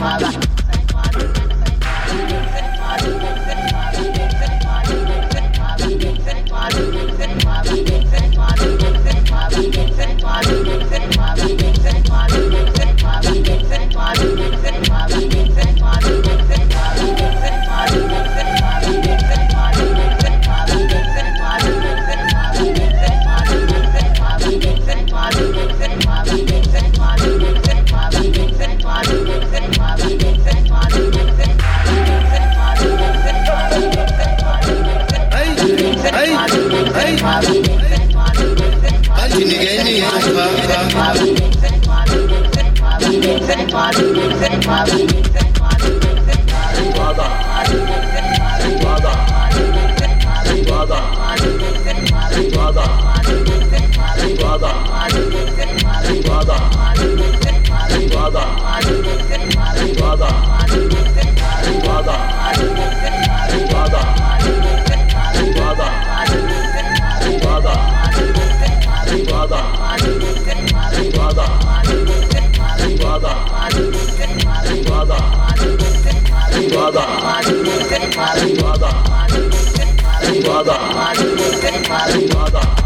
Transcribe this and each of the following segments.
妈的。Father, Father, Father, Father, Father, Father, Father, Father,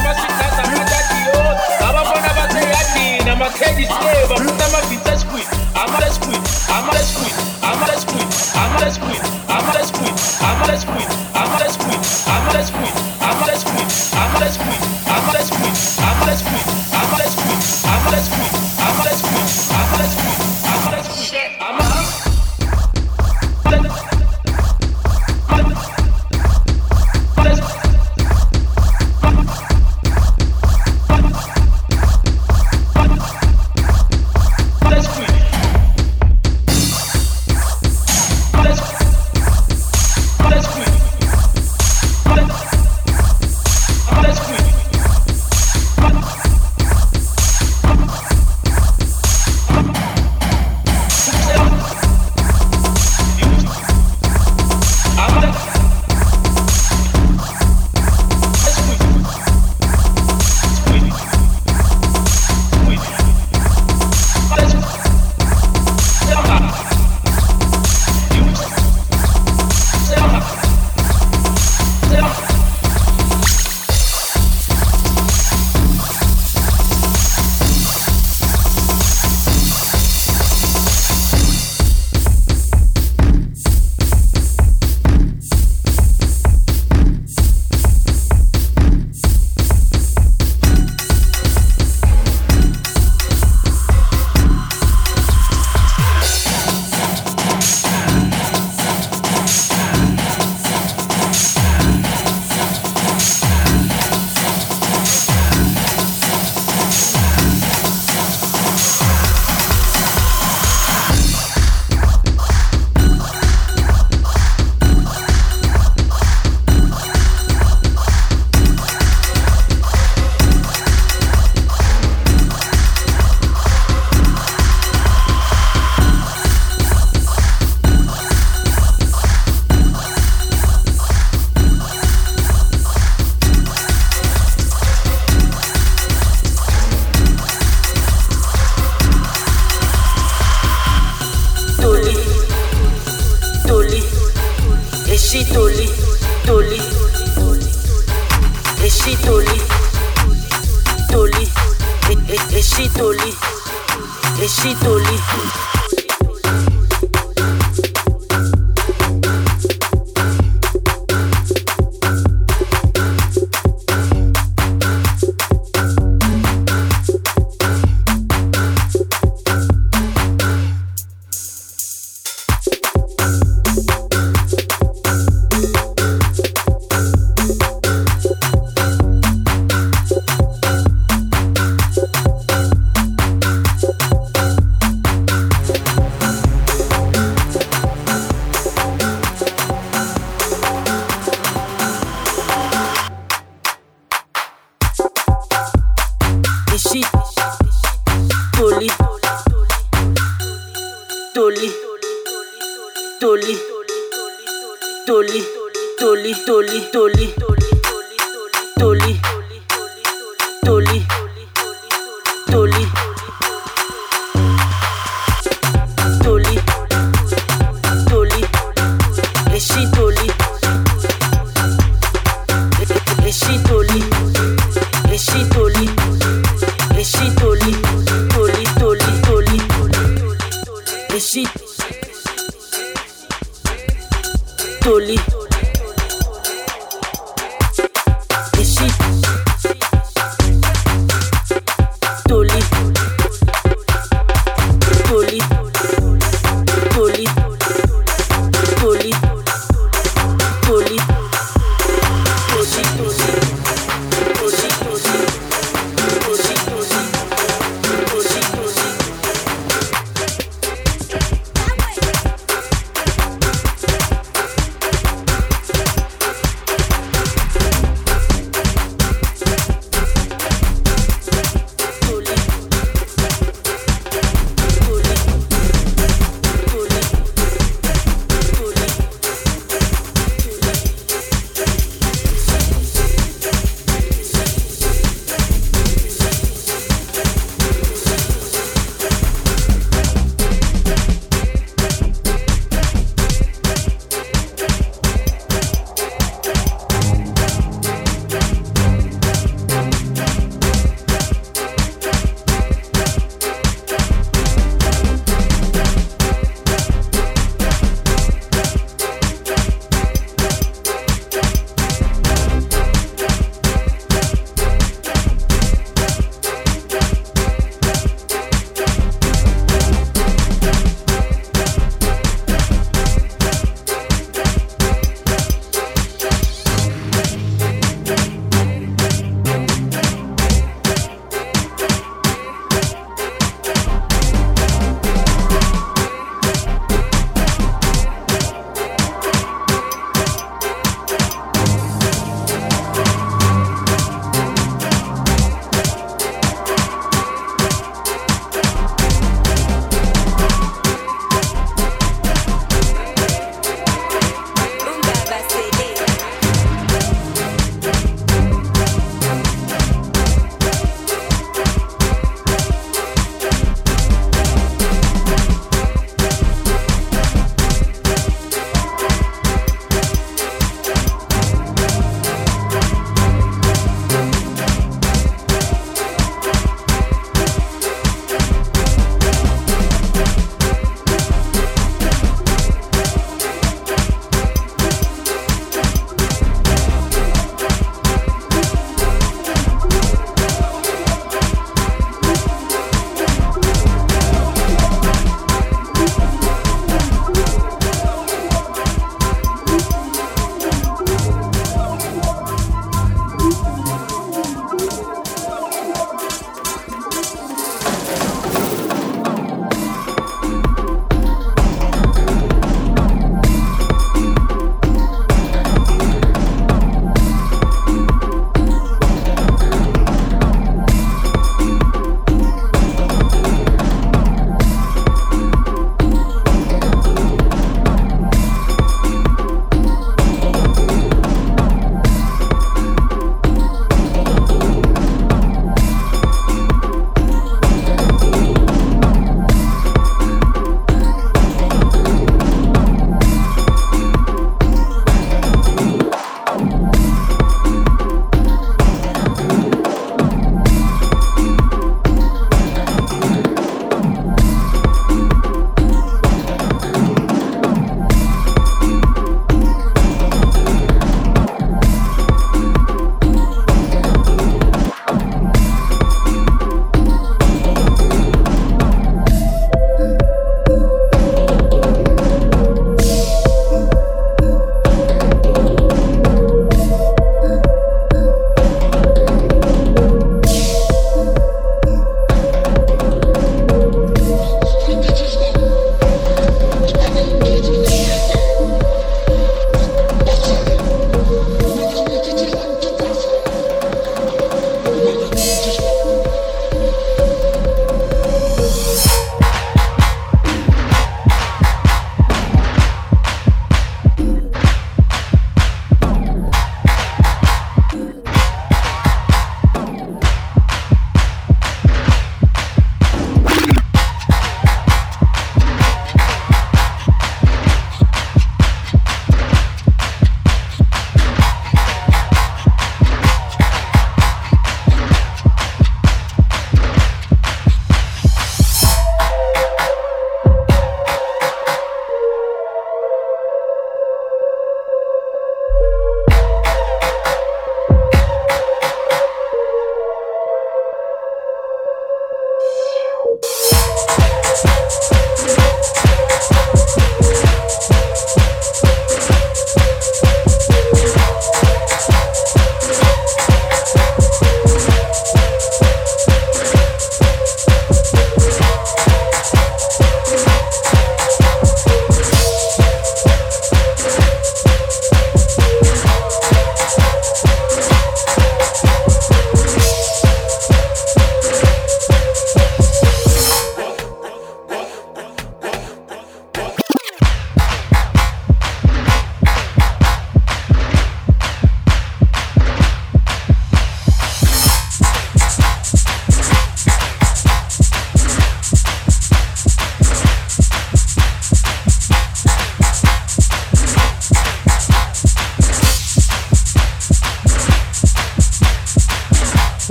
never. I'm touch.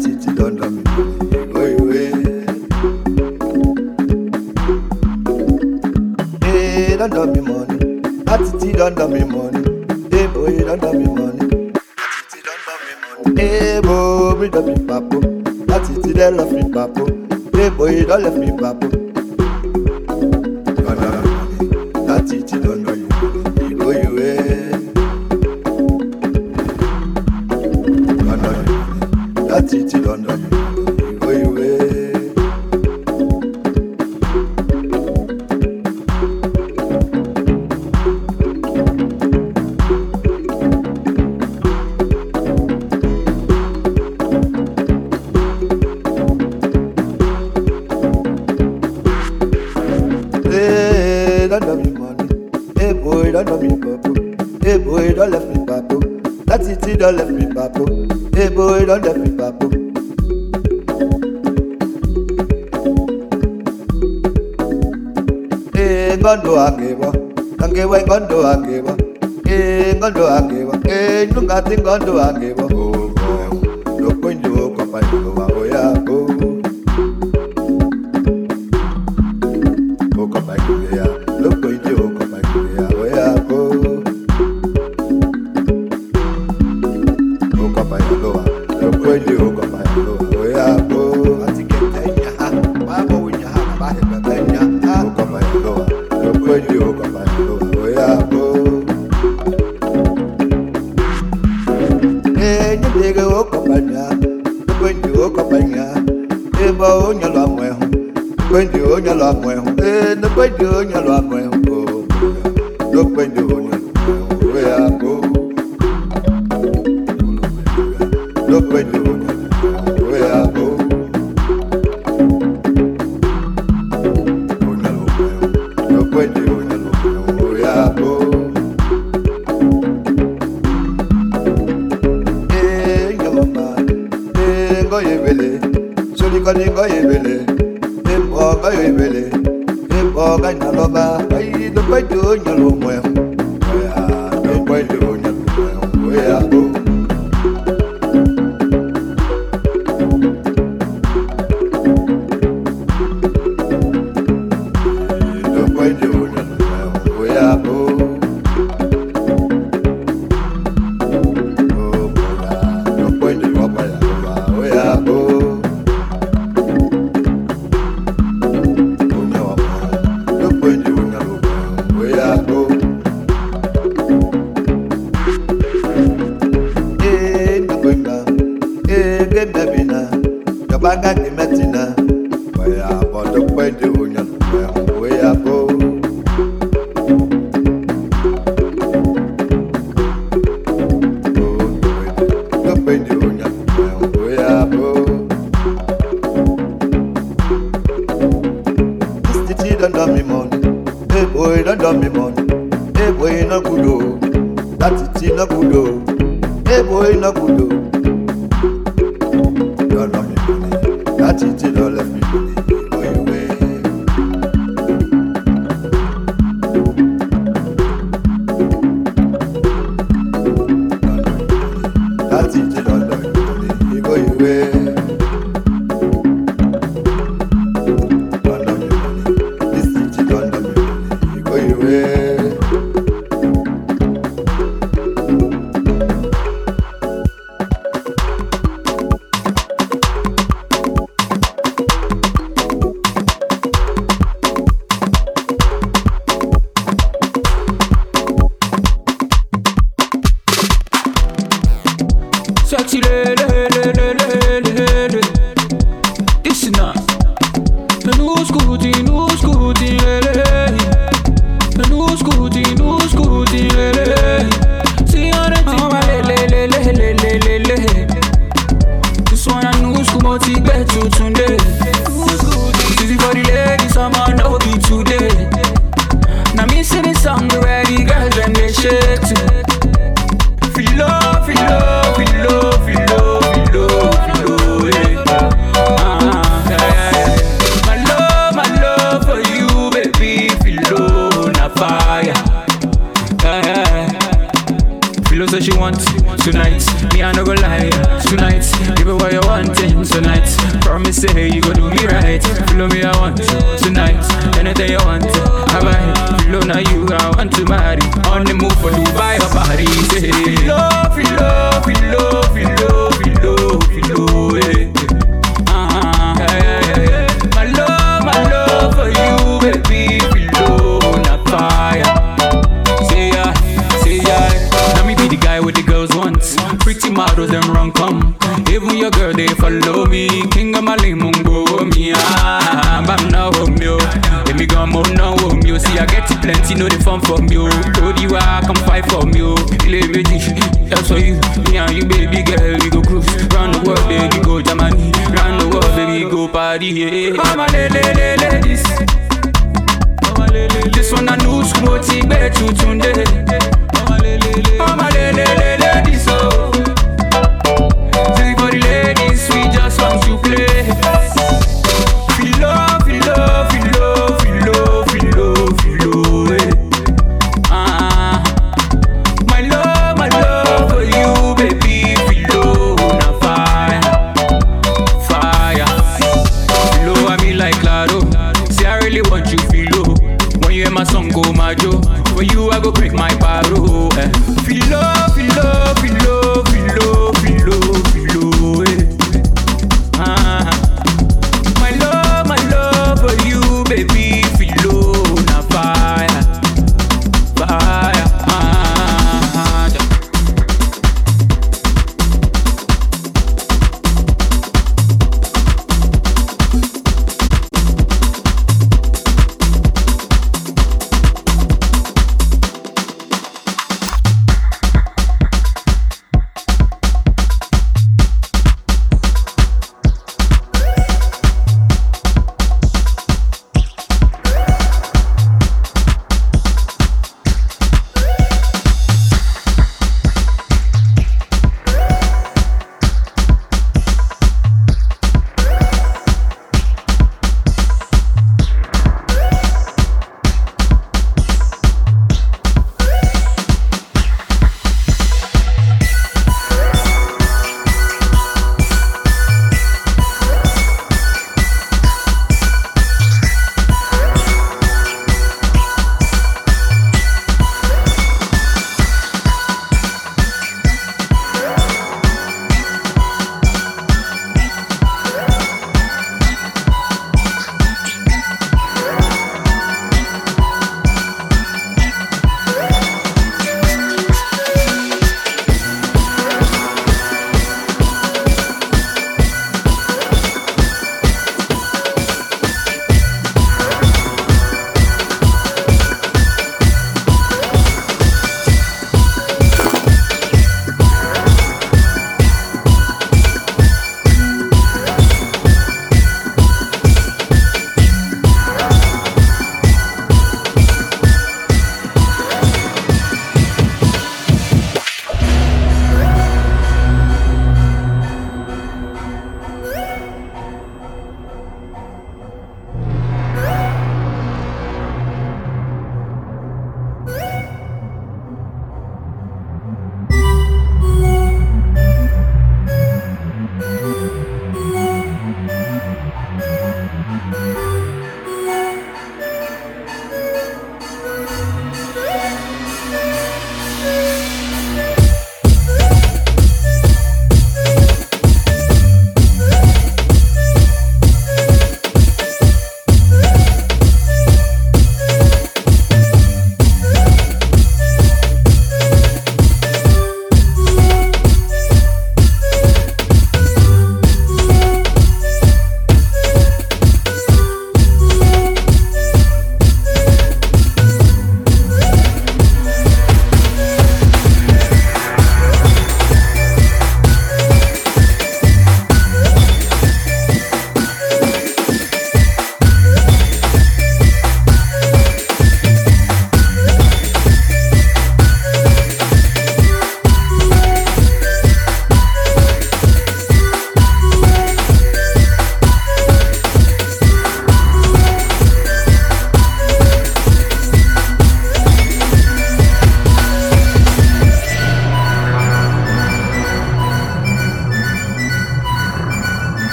city don't love me. Boy, boy. Hey, don't love me money. That city don't love me money. Hey, boy, don't love me money. That city don't love me money. Hey, boy, we don't be papo. That city don't love me papo. Hey, boy, don't love me papo. zingondu wange Perdona say she want tonight. Me I no go lie tonight. Give her what you wanting tonight. Promise say you go do me right. Follow me I want tonight. Anything you want, I buy. Follow now you I want to marry. On the move for Dubai or Paris. Say filo, filo, filo, your girl they follow me. King of my limungo me ah. Bam now home yo. Let me go more now home yo. See I get plenty, know the fun from you. Told you I come fight from you. Ile meji, that's for you. Me and you baby girl we go cruise. Round the world baby go Germany. Round the world baby go party yeah. Mama le le le ladies. This one I know school ti gbẹ tuntun dé. Ọmọ lele lele dis o.